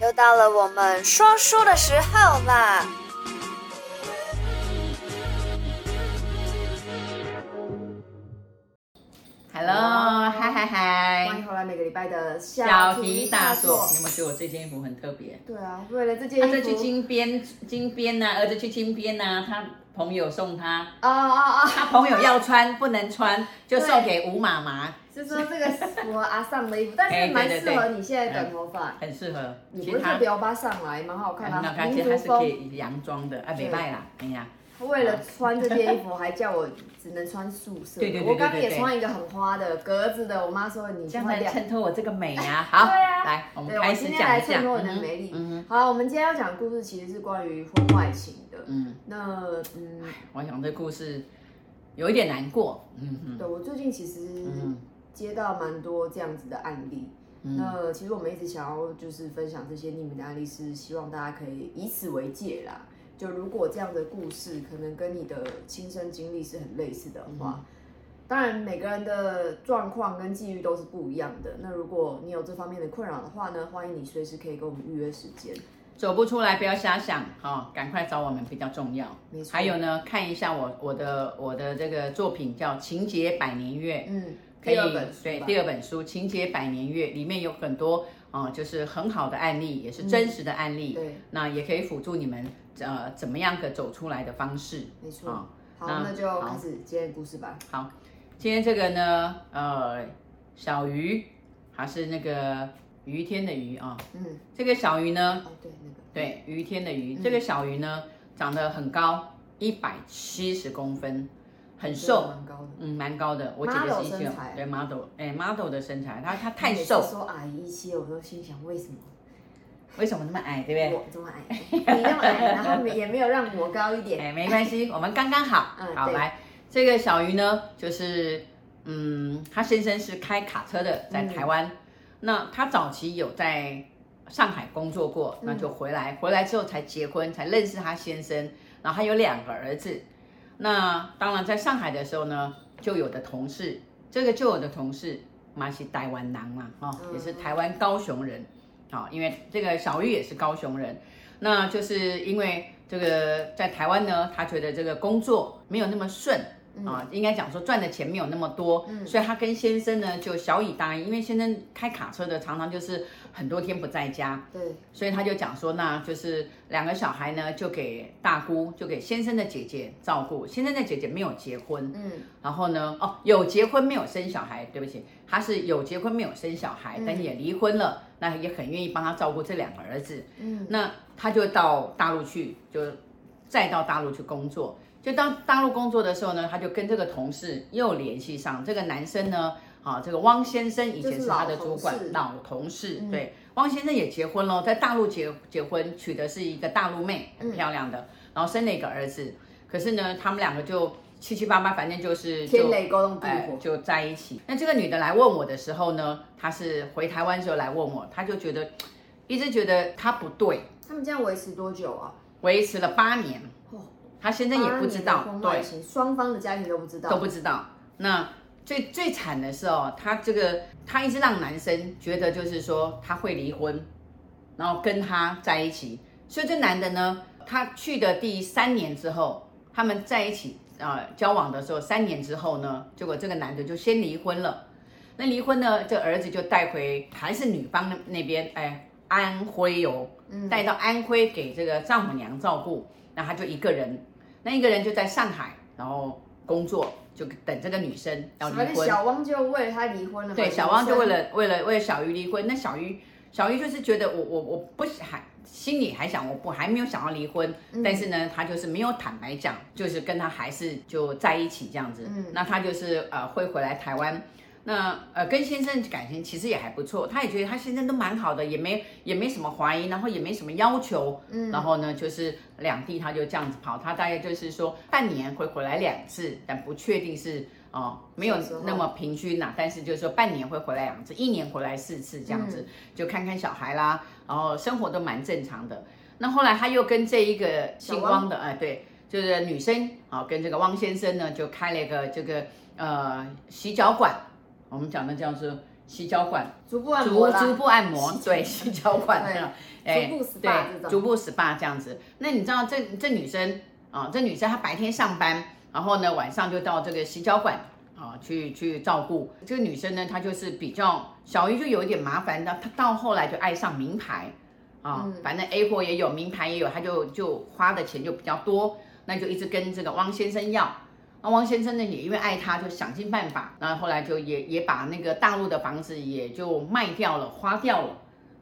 又到了我们说书的时候啦！Hello，嗨嗨嗨！欢迎回来每个礼拜的小题大做。你有没有觉得我这件衣服很特别？对啊，为了这件衣服，他去金边，金边呐，儿子去金边呐，他朋友送他，哦哦哦！他朋友要穿不能穿，就送给吴妈妈。是说这个符合阿尚的衣服，但是蛮适合你现在短头发，很适合。你不是特别欧巴桑来，蛮好看的。很其实它是可以洋装的，啊，没卖啦，哎呀。他为了穿这件衣服，还叫我只能穿素色。对对对。我刚刚也穿一个很花的格子的，我妈说你这样来衬托我这个美呀。好，对啊，来，我们开始讲一下。来衬托我的美丽。嗯。好，我们今天要讲的故事其实是关于婚外情的。嗯。那嗯，我想这故事有一点难过。嗯嗯。对，我最近其实。接到蛮多这样子的案例，嗯、那其实我们一直想要就是分享这些匿名的案例，是希望大家可以以此为戒啦。就如果这样的故事可能跟你的亲身经历是很类似的话，嗯、当然每个人的状况跟际遇都是不一样的。那如果你有这方面的困扰的话呢，欢迎你随时可以跟我们预约时间。走不出来不要瞎想，好、哦，赶快找我们比较重要。没错。还有呢，看一下我我的我的这个作品叫《情节百年月》，嗯。可以，对，第二本书《情节百年月》里面有很多啊、呃，就是很好的案例，也是真实的案例。嗯、对，那也可以辅助你们呃怎么样个走出来的方式。没错。哦、好，那，那就开始今天的故事吧。好，今天这个呢，呃，小鱼，还是那个于天的鱼啊。哦、嗯。这个小鱼呢？哦，对，那个。对，于天的鱼，嗯、这个小鱼呢，长得很高，一百七十公分。很瘦，蛮高的，嗯，蛮高的。我姐姐是一七，对 model，哎，model 的身材，她她太瘦。说矮一七，我都心想为什么？为什么那么矮，对不对？我这么矮，你那么矮，然后也没有让我高一点。哎，没关系，我们刚刚好。好，来，这个小鱼呢，就是，嗯，他先生是开卡车的，在台湾。那他早期有在上海工作过，那就回来，回来之后才结婚，才认识他先生，然后他有两个儿子。那当然，在上海的时候呢，就有的同事，这个就有的同事，马是台湾男嘛，哈，也是台湾高雄人，好，因为这个小玉也是高雄人，那就是因为这个在台湾呢，他觉得这个工作没有那么顺。啊，应该讲说赚的钱没有那么多，嗯，所以他跟先生呢就小以答应，因为先生开卡车的，常常就是很多天不在家，对，所以他就讲说，那就是两个小孩呢就给大姑，就给先生的姐姐照顾，先生的姐姐没有结婚，嗯，然后呢，哦，有结婚没有生小孩，对不起，他是有结婚没有生小孩，但也离婚了，那也很愿意帮他照顾这两个儿子，嗯，那他就到大陆去，就再到大陆去工作。就当大陆工作的时候呢，他就跟这个同事又联系上。这个男生呢，啊，这个汪先生以前是他的主管，老同事。对，汪先生也结婚了，在大陆结结婚，娶的是一个大陆妹，很漂亮的，然后生了一个儿子。可是呢，他们两个就七七八八，反正就是天雷勾动地火，就在一起。那这个女的来问我的时候呢，她是回台湾时候来问我，她就觉得一直觉得她不对。他们这样维持多久啊？维持了八年。他先生也不知道，对，双方的家庭都不知道，都不知道。那最最惨的是哦，他这个他一直让男生觉得就是说他会离婚，然后跟他在一起。所以这男的呢，他去的第三年之后，他们在一起啊、呃、交往的时候，三年之后呢，结果这个男的就先离婚了。那离婚呢，这儿子就带回还是女方那边，哎，安徽哦，带到安徽给这个丈母娘照顾，那他就一个人。那一个人就在上海，然后工作，就等这个女生要离婚。小汪就为了他离婚了。对，小汪就为了为了为了小鱼离婚。那小鱼小鱼就是觉得我我我不还心里还想我不还没有想要离婚，嗯、但是呢，他就是没有坦白讲，就是跟他还是就在一起这样子。嗯、那他就是呃会回来台湾。那呃，跟先生感情其实也还不错，他也觉得他先生都蛮好的，也没也没什么怀疑，然后也没什么要求，嗯，然后呢，就是两地他就这样子跑，他大概就是说半年会回来两次，但不确定是哦，没有那么平均呐，但是就是说半年会回来两次，一年回来四次这样子，嗯、就看看小孩啦，然后生活都蛮正常的。那后来他又跟这一个姓汪的，汪哎，对，就是女生啊、哦，跟这个汪先生呢就开了一个这个呃洗脚馆。我们讲的叫做矽胶管，足部按摩，足部按摩，对，矽胶管，哎，足部 SPA 这种，足部 SPA 这样子。那你知道这这女生啊，这女生她白天上班，然后呢晚上就到这个洗脚馆啊去去照顾。这个女生呢，她就是比较小鱼就有一点麻烦的，她到后来就爱上名牌啊，嗯、反正 A 货也有，名牌也有，她就就花的钱就比较多，那就一直跟这个汪先生要。那汪先生呢，也因为爱她，就想尽办法，然后后来就也也把那个大陆的房子也就卖掉了，花掉了。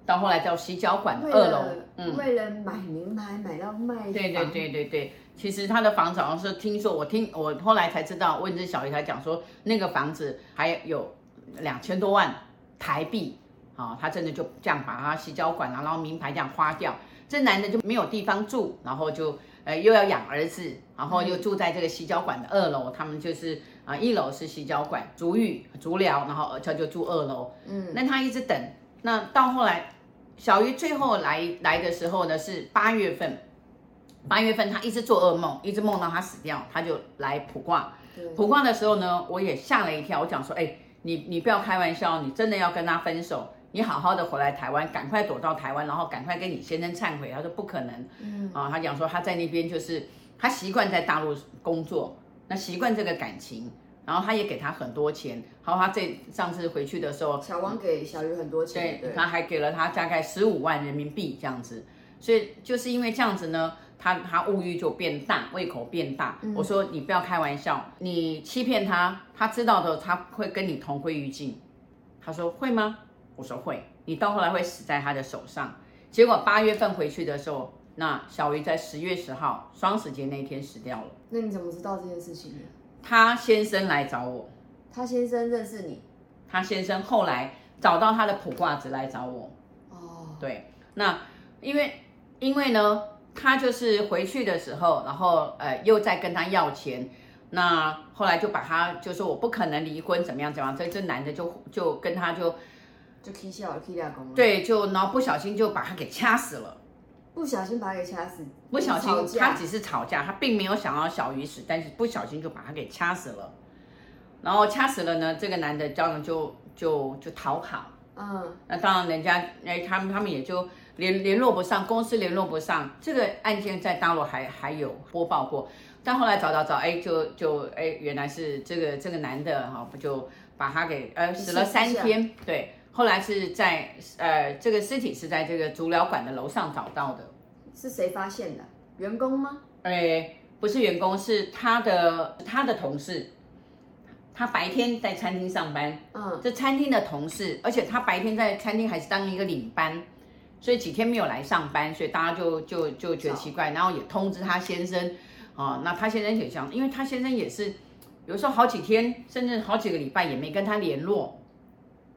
到后来叫矽胶管的二楼，嗯，为了买名牌买到卖。对对对对对，其实他的房子好像是听说，我听我后来才知道，问这小姨才讲说，那个房子还有两千多万台币，啊，他真的就这样把他矽胶管啊，然后名牌这样花掉，这男的就没有地方住，然后就呃又要养儿子，然后又住在这个洗脚馆的二楼，他们就是啊一楼是洗脚馆足浴足疗，然后他就住二楼，嗯，那他一直等。那到后来，小鱼最后来来的时候呢，是八月份。八月份他一直做噩梦，一直梦到他死掉，他就来卜卦。卜卦的时候呢，我也吓了一跳。我讲说，哎，你你不要开玩笑，你真的要跟他分手，你好好的回来台湾，赶快躲到台湾，然后赶快跟你先生忏悔。他说不可能。嗯啊，他讲说他在那边就是他习惯在大陆工作，那习惯这个感情。然后他也给他很多钱，然后他这上次回去的时候，小王给小鱼很多钱，对，对他还给了他大概十五万人民币这样子，所以就是因为这样子呢，他他物欲就变大，胃口变大。嗯、我说你不要开玩笑，你欺骗他，他知道的他会跟你同归于尽。他说会吗？我说会，你到后来会死在他的手上。结果八月份回去的时候，那小鱼在十月十号双十节那天死掉了。那你怎么知道这件事情呢？他先生来找我，他先生认识你，他先生后来找到他的卜卦子来找我。哦，对，那因为因为呢，他就是回去的时候，然后呃又在跟他要钱，那后来就把他就说我不可能离婚，怎么样怎么样，这这男的就就跟他就就起笑了，起俩公对，就然后不小心就把他给掐死了。不小心把他给掐死，不小心他只是吵架，他并没有想要小鱼死，但是不小心就把他给掐死了。然后掐死了呢，这个男的当然就就就逃跑。嗯，那当然人家哎，他们他们也就联联络不上，公司联络不上。这个案件在大陆还还有播报过，但后来找找找，哎，就就哎，原来是这个这个男的哈，不就把他给呃死了三天，对。后来是在呃，这个尸体是在这个足疗馆的楼上找到的，是谁发现的？员工吗？哎，不是员工，是他的他的同事。他白天在餐厅上班，嗯，这餐厅的同事，而且他白天在餐厅还是当一个领班，所以几天没有来上班，所以大家就就就觉得奇怪，然后也通知他先生，啊、哦，那他先生也想，因为他先生也是有时候好几天，甚至好几个礼拜也没跟他联络。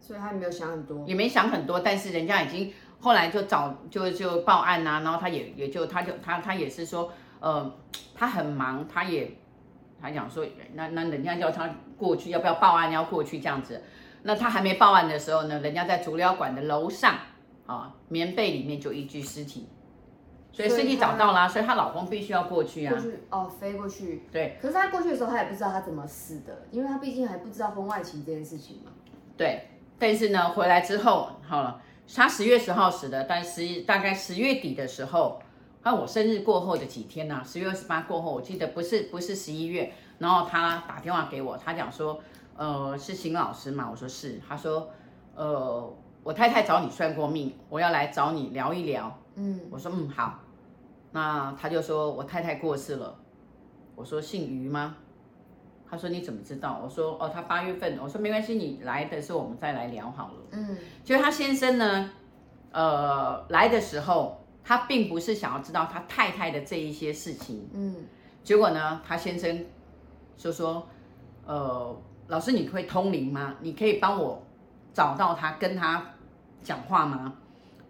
所以他也没有想很多，也没想很多，但是人家已经后来就找就就报案呐、啊，然后他也也就他就他他也是说，呃，他很忙，他也他讲说，那那人家叫他过去，要不要报案？要过去这样子，那他还没报案的时候呢，人家在足疗馆的楼上啊，棉被里面就一具尸体，所以尸体找到了，所以她老公必须要过去啊，过去哦，飞过去，对，可是她过去的时候，她也不知道她怎么死的，因为她毕竟还不知道婚外情这件事情嘛，对。但是呢，回来之后好了，他十月十号死的，但十大概十月底的时候，那我生日过后的几天呢、啊？十月二十八过后，我记得不是不是十一月，然后他打电话给我，他讲说，呃，是邢老师嘛？我说是，他说，呃，我太太找你算过命，我要来找你聊一聊。嗯，我说嗯好，那他就说我太太过世了，我说姓于吗？他说：“你怎么知道？”我说：“哦，他八月份。”我说：“没关系，你来的时候我们再来聊好了。”嗯，就是他先生呢，呃，来的时候他并不是想要知道他太太的这一些事情。嗯，结果呢，他先生就说：“呃，老师，你会通灵吗？你可以帮我找到他，跟他讲话吗？”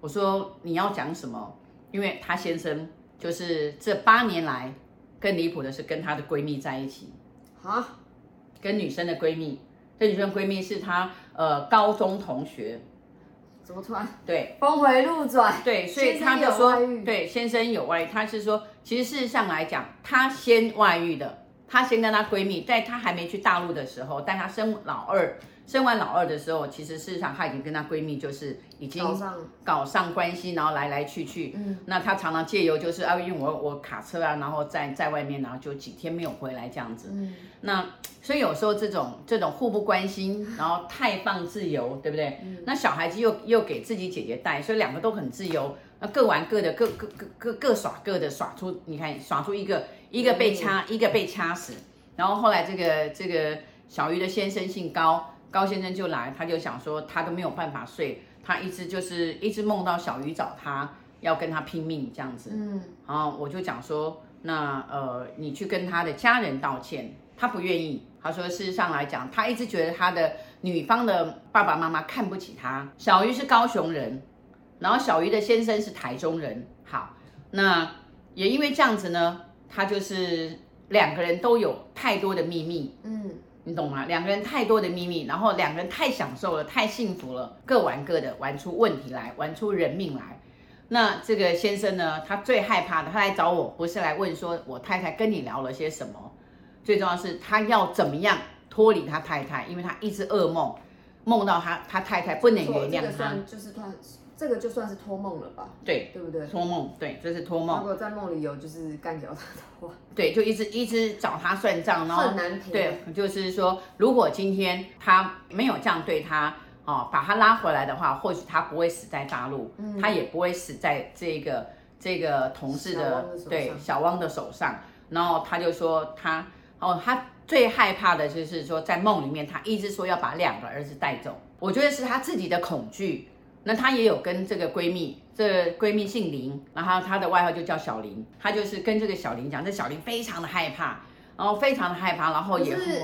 我说：“你要讲什么？”因为他先生就是这八年来更离谱的是跟他的闺蜜在一起。啊，跟女生的闺蜜，这女生闺蜜是她呃高中同学，怎么突然？对，峰回路转。对，所以他就说，对，先生有外遇，他是说，其实事实上来讲，她先外遇的，她先跟她闺蜜，在她还没去大陆的时候，带她生老二生完老二的时候，其实事实上她已经跟她闺蜜就是已经搞上关系，然后来来去去。嗯，那她常常借由就是啊，因为我我卡车啊，然后在在外面，然后就几天没有回来这样子。嗯，那所以有时候这种这种互不关心，然后太放自由，对不对？嗯，那小孩子又又给自己姐姐带，所以两个都很自由。那各玩各的，各各各各各耍各的，耍出你看耍出一个一个被掐，一个被掐死。然后后来这个这个小鱼的先生姓高，高先生就来，他就想说他都没有办法睡，他一直就是一直梦到小鱼找他要跟他拼命这样子。嗯，然后我就讲说，那呃你去跟他的家人道歉，他不愿意。他说事实上来讲，他一直觉得他的女方的爸爸妈妈看不起他。小鱼是高雄人。然后小鱼的先生是台中人，好，那也因为这样子呢，他就是两个人都有太多的秘密，嗯，你懂吗？两个人太多的秘密，然后两个人太享受了，太幸福了，各玩各的，玩出问题来，玩出人命来。那这个先生呢，他最害怕的，他来找我不是来问说我太太跟你聊了些什么，最重要是他要怎么样脱离他太太，因为他一直噩梦，梦到他他太太不能原谅他，就是他。这个就算是托梦了吧？对，对不对？托梦，对，这是托梦。如果在梦里有就是干掉他的话，对，就一直一直找他算账，然后很难听。对，就是说，如果今天他没有这样对他，哦，把他拉回来的话，或许他不会死在大陆，嗯、他也不会死在这个这个同事的，的对小汪的手上。然后他就说他，哦，他最害怕的就是说在梦里面，他一直说要把两个儿子带走。我觉得是他自己的恐惧。那她也有跟这个闺蜜，这个闺蜜姓林，然后她的外号就叫小林，她就是跟这个小林讲，这小林非常的害怕，然后非常的害怕，然后也可是，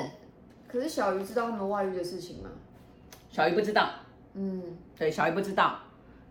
可是小鱼知道他们外遇的事情吗？小鱼不知道，嗯，对，小鱼不知道，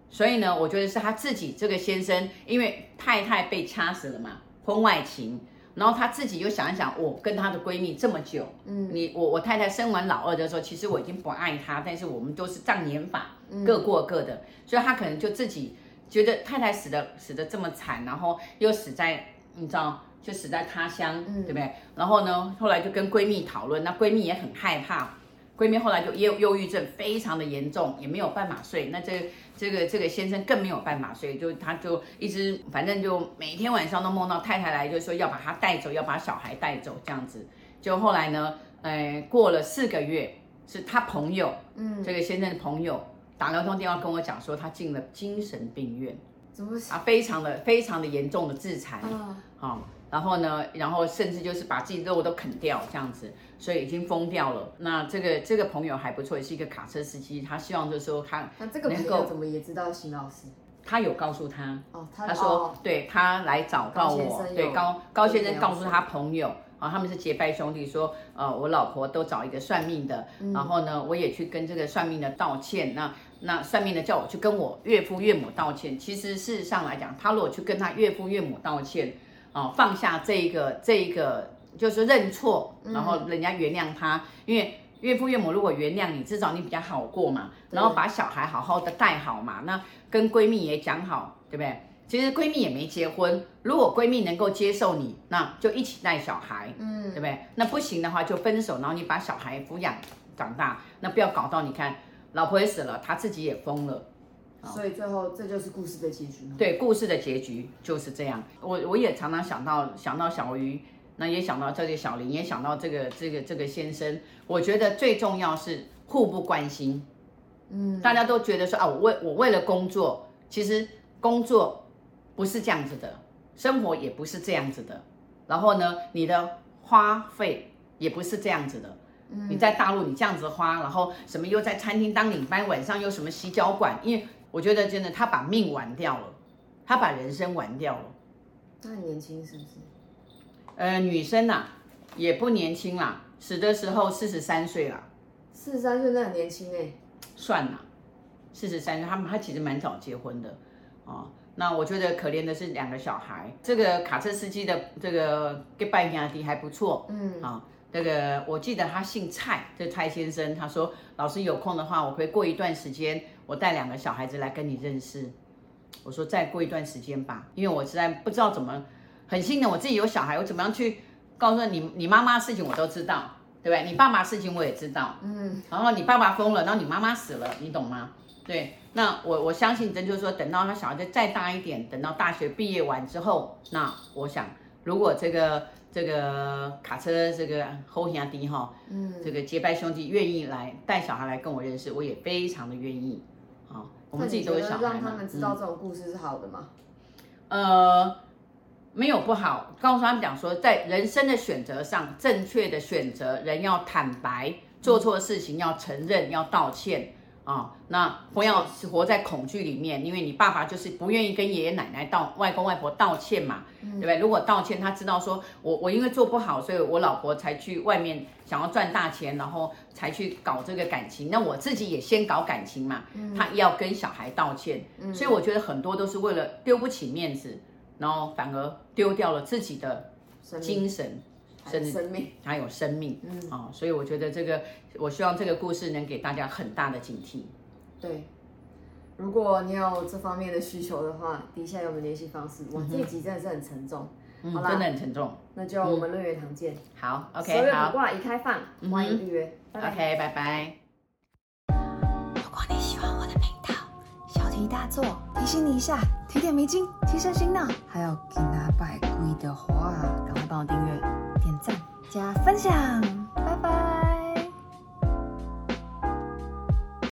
所以呢，我觉得是他自己这个先生，因为太太被掐死了嘛，婚外情。然后她自己又想一想，我跟她的闺蜜这么久，嗯，你我我太太生完老二的时候，其实我已经不爱她，但是我们都是障眼法，各过各的，所以她可能就自己觉得太太死的死的这么惨，然后又死在你知道，就死在他乡，嗯，对不对？然后呢，后来就跟闺蜜讨论，那闺蜜也很害怕。闺蜜后来就忧忧郁症非常的严重，也没有办法睡。那这这个这个先生更没有办法所以，就他就一直反正就每天晚上都梦到太太来，就说要把他带走，要把小孩带走这样子。就后来呢，呃，过了四个月，是他朋友，嗯，这个先生的朋友打了通电话跟我讲说，他进了精神病院，怎么啊？非常的非常的严重的自残啊，好。然后呢，然后甚至就是把自己肉都啃掉这样子，所以已经疯掉了。那这个这个朋友还不错，也是一个卡车司机。他希望就是说他那这个朋友怎么也知道邢老师？他有告诉他哦，他，他说、哦、对他来找到我，对高高先生告诉他朋友啊，他们是结拜兄弟，说呃我老婆都找一个算命的，嗯、然后呢我也去跟这个算命的道歉。那那算命的叫我去跟我岳父岳母道歉。其实事实上来讲，他如果去跟他岳父岳母道歉。哦，放下这一个这一个就是认错，然后人家原谅他，嗯、因为岳父岳母如果原谅你，至少你比较好过嘛。然后把小孩好好的带好嘛，那跟闺蜜也讲好，对不对？其实闺蜜也没结婚，如果闺蜜能够接受你，那就一起带小孩，嗯，对不对？那不行的话就分手，然后你把小孩抚养长大，那不要搞到你看老婆也死了，他自己也疯了。所以最后这就是故事的结局。对，故事的结局就是这样。我我也常常想到想到小鱼，那也想到这个小林，也想到这个这个这个先生。我觉得最重要是互不关心。嗯，大家都觉得说啊，我为我为了工作，其实工作不是这样子的，生活也不是这样子的。然后呢，你的花费也不是这样子的。嗯，你在大陆你这样子花，然后什么又在餐厅当领班，晚上又什么洗脚馆，因为。我觉得真的，他把命玩掉了，他把人生玩掉了。他很年轻是不是？呃，女生呐、啊，也不年轻啦，死的时候四十三岁啦。四十三岁那很年轻哎。算了，四十三岁，他们他其实蛮早结婚的哦。那我觉得可怜的是两个小孩，这个卡车司机的这个给拜兄弟还不错，嗯啊。这个我记得他姓蔡，这蔡先生他说，老师有空的话，我可以过一段时间，我带两个小孩子来跟你认识。我说再过一段时间吧，因为我实在不知道怎么，很心疼我自己有小孩，我怎么样去告诉你，你妈妈的事情我都知道，对不对？你爸爸事情我也知道，嗯，然后你爸爸疯了，然后你妈妈死了，你懂吗？对，那我我相信真就是说，等到他小孩再再大一点，等到大学毕业完之后，那我想，如果这个这个卡车这个后兄弟哈，嗯，这个结拜兄弟愿意来带小孩来跟我认识，我也非常的愿意。啊，我们自己都会想，让他们知道这种故事是好的吗？嗯、呃，没有不好，告诉他们讲说，在人生的选择上，正确的选择，人要坦白，做错事情要承认，要道歉。啊、哦，那不要活在恐惧里面，因为你爸爸就是不愿意跟爷爷奶奶道外公外婆道歉嘛，嗯、对不对？如果道歉，他知道说我我因为做不好，所以我老婆才去外面想要赚大钱，然后才去搞这个感情。那我自己也先搞感情嘛，嗯、他要跟小孩道歉，嗯、所以我觉得很多都是为了丢不起面子，然后反而丢掉了自己的精神。生生命还有生命，嗯啊、哦，所以我觉得这个，我希望这个故事能给大家很大的警惕。对，如果你有这方面的需求的话，底下有我们联系方式。哇，这一集真的是很沉重，嗯、好啦，真的很沉重。那就我们乐园堂见。好，OK，好。所有卜卦已开放，欢迎预约。嗯、拜拜 OK，拜拜。如果你喜欢我的频道，小题大做，提醒你一下，提点迷津，提升心脑。还有给他拜跪的话，赶快帮我订阅。大家分享拜拜。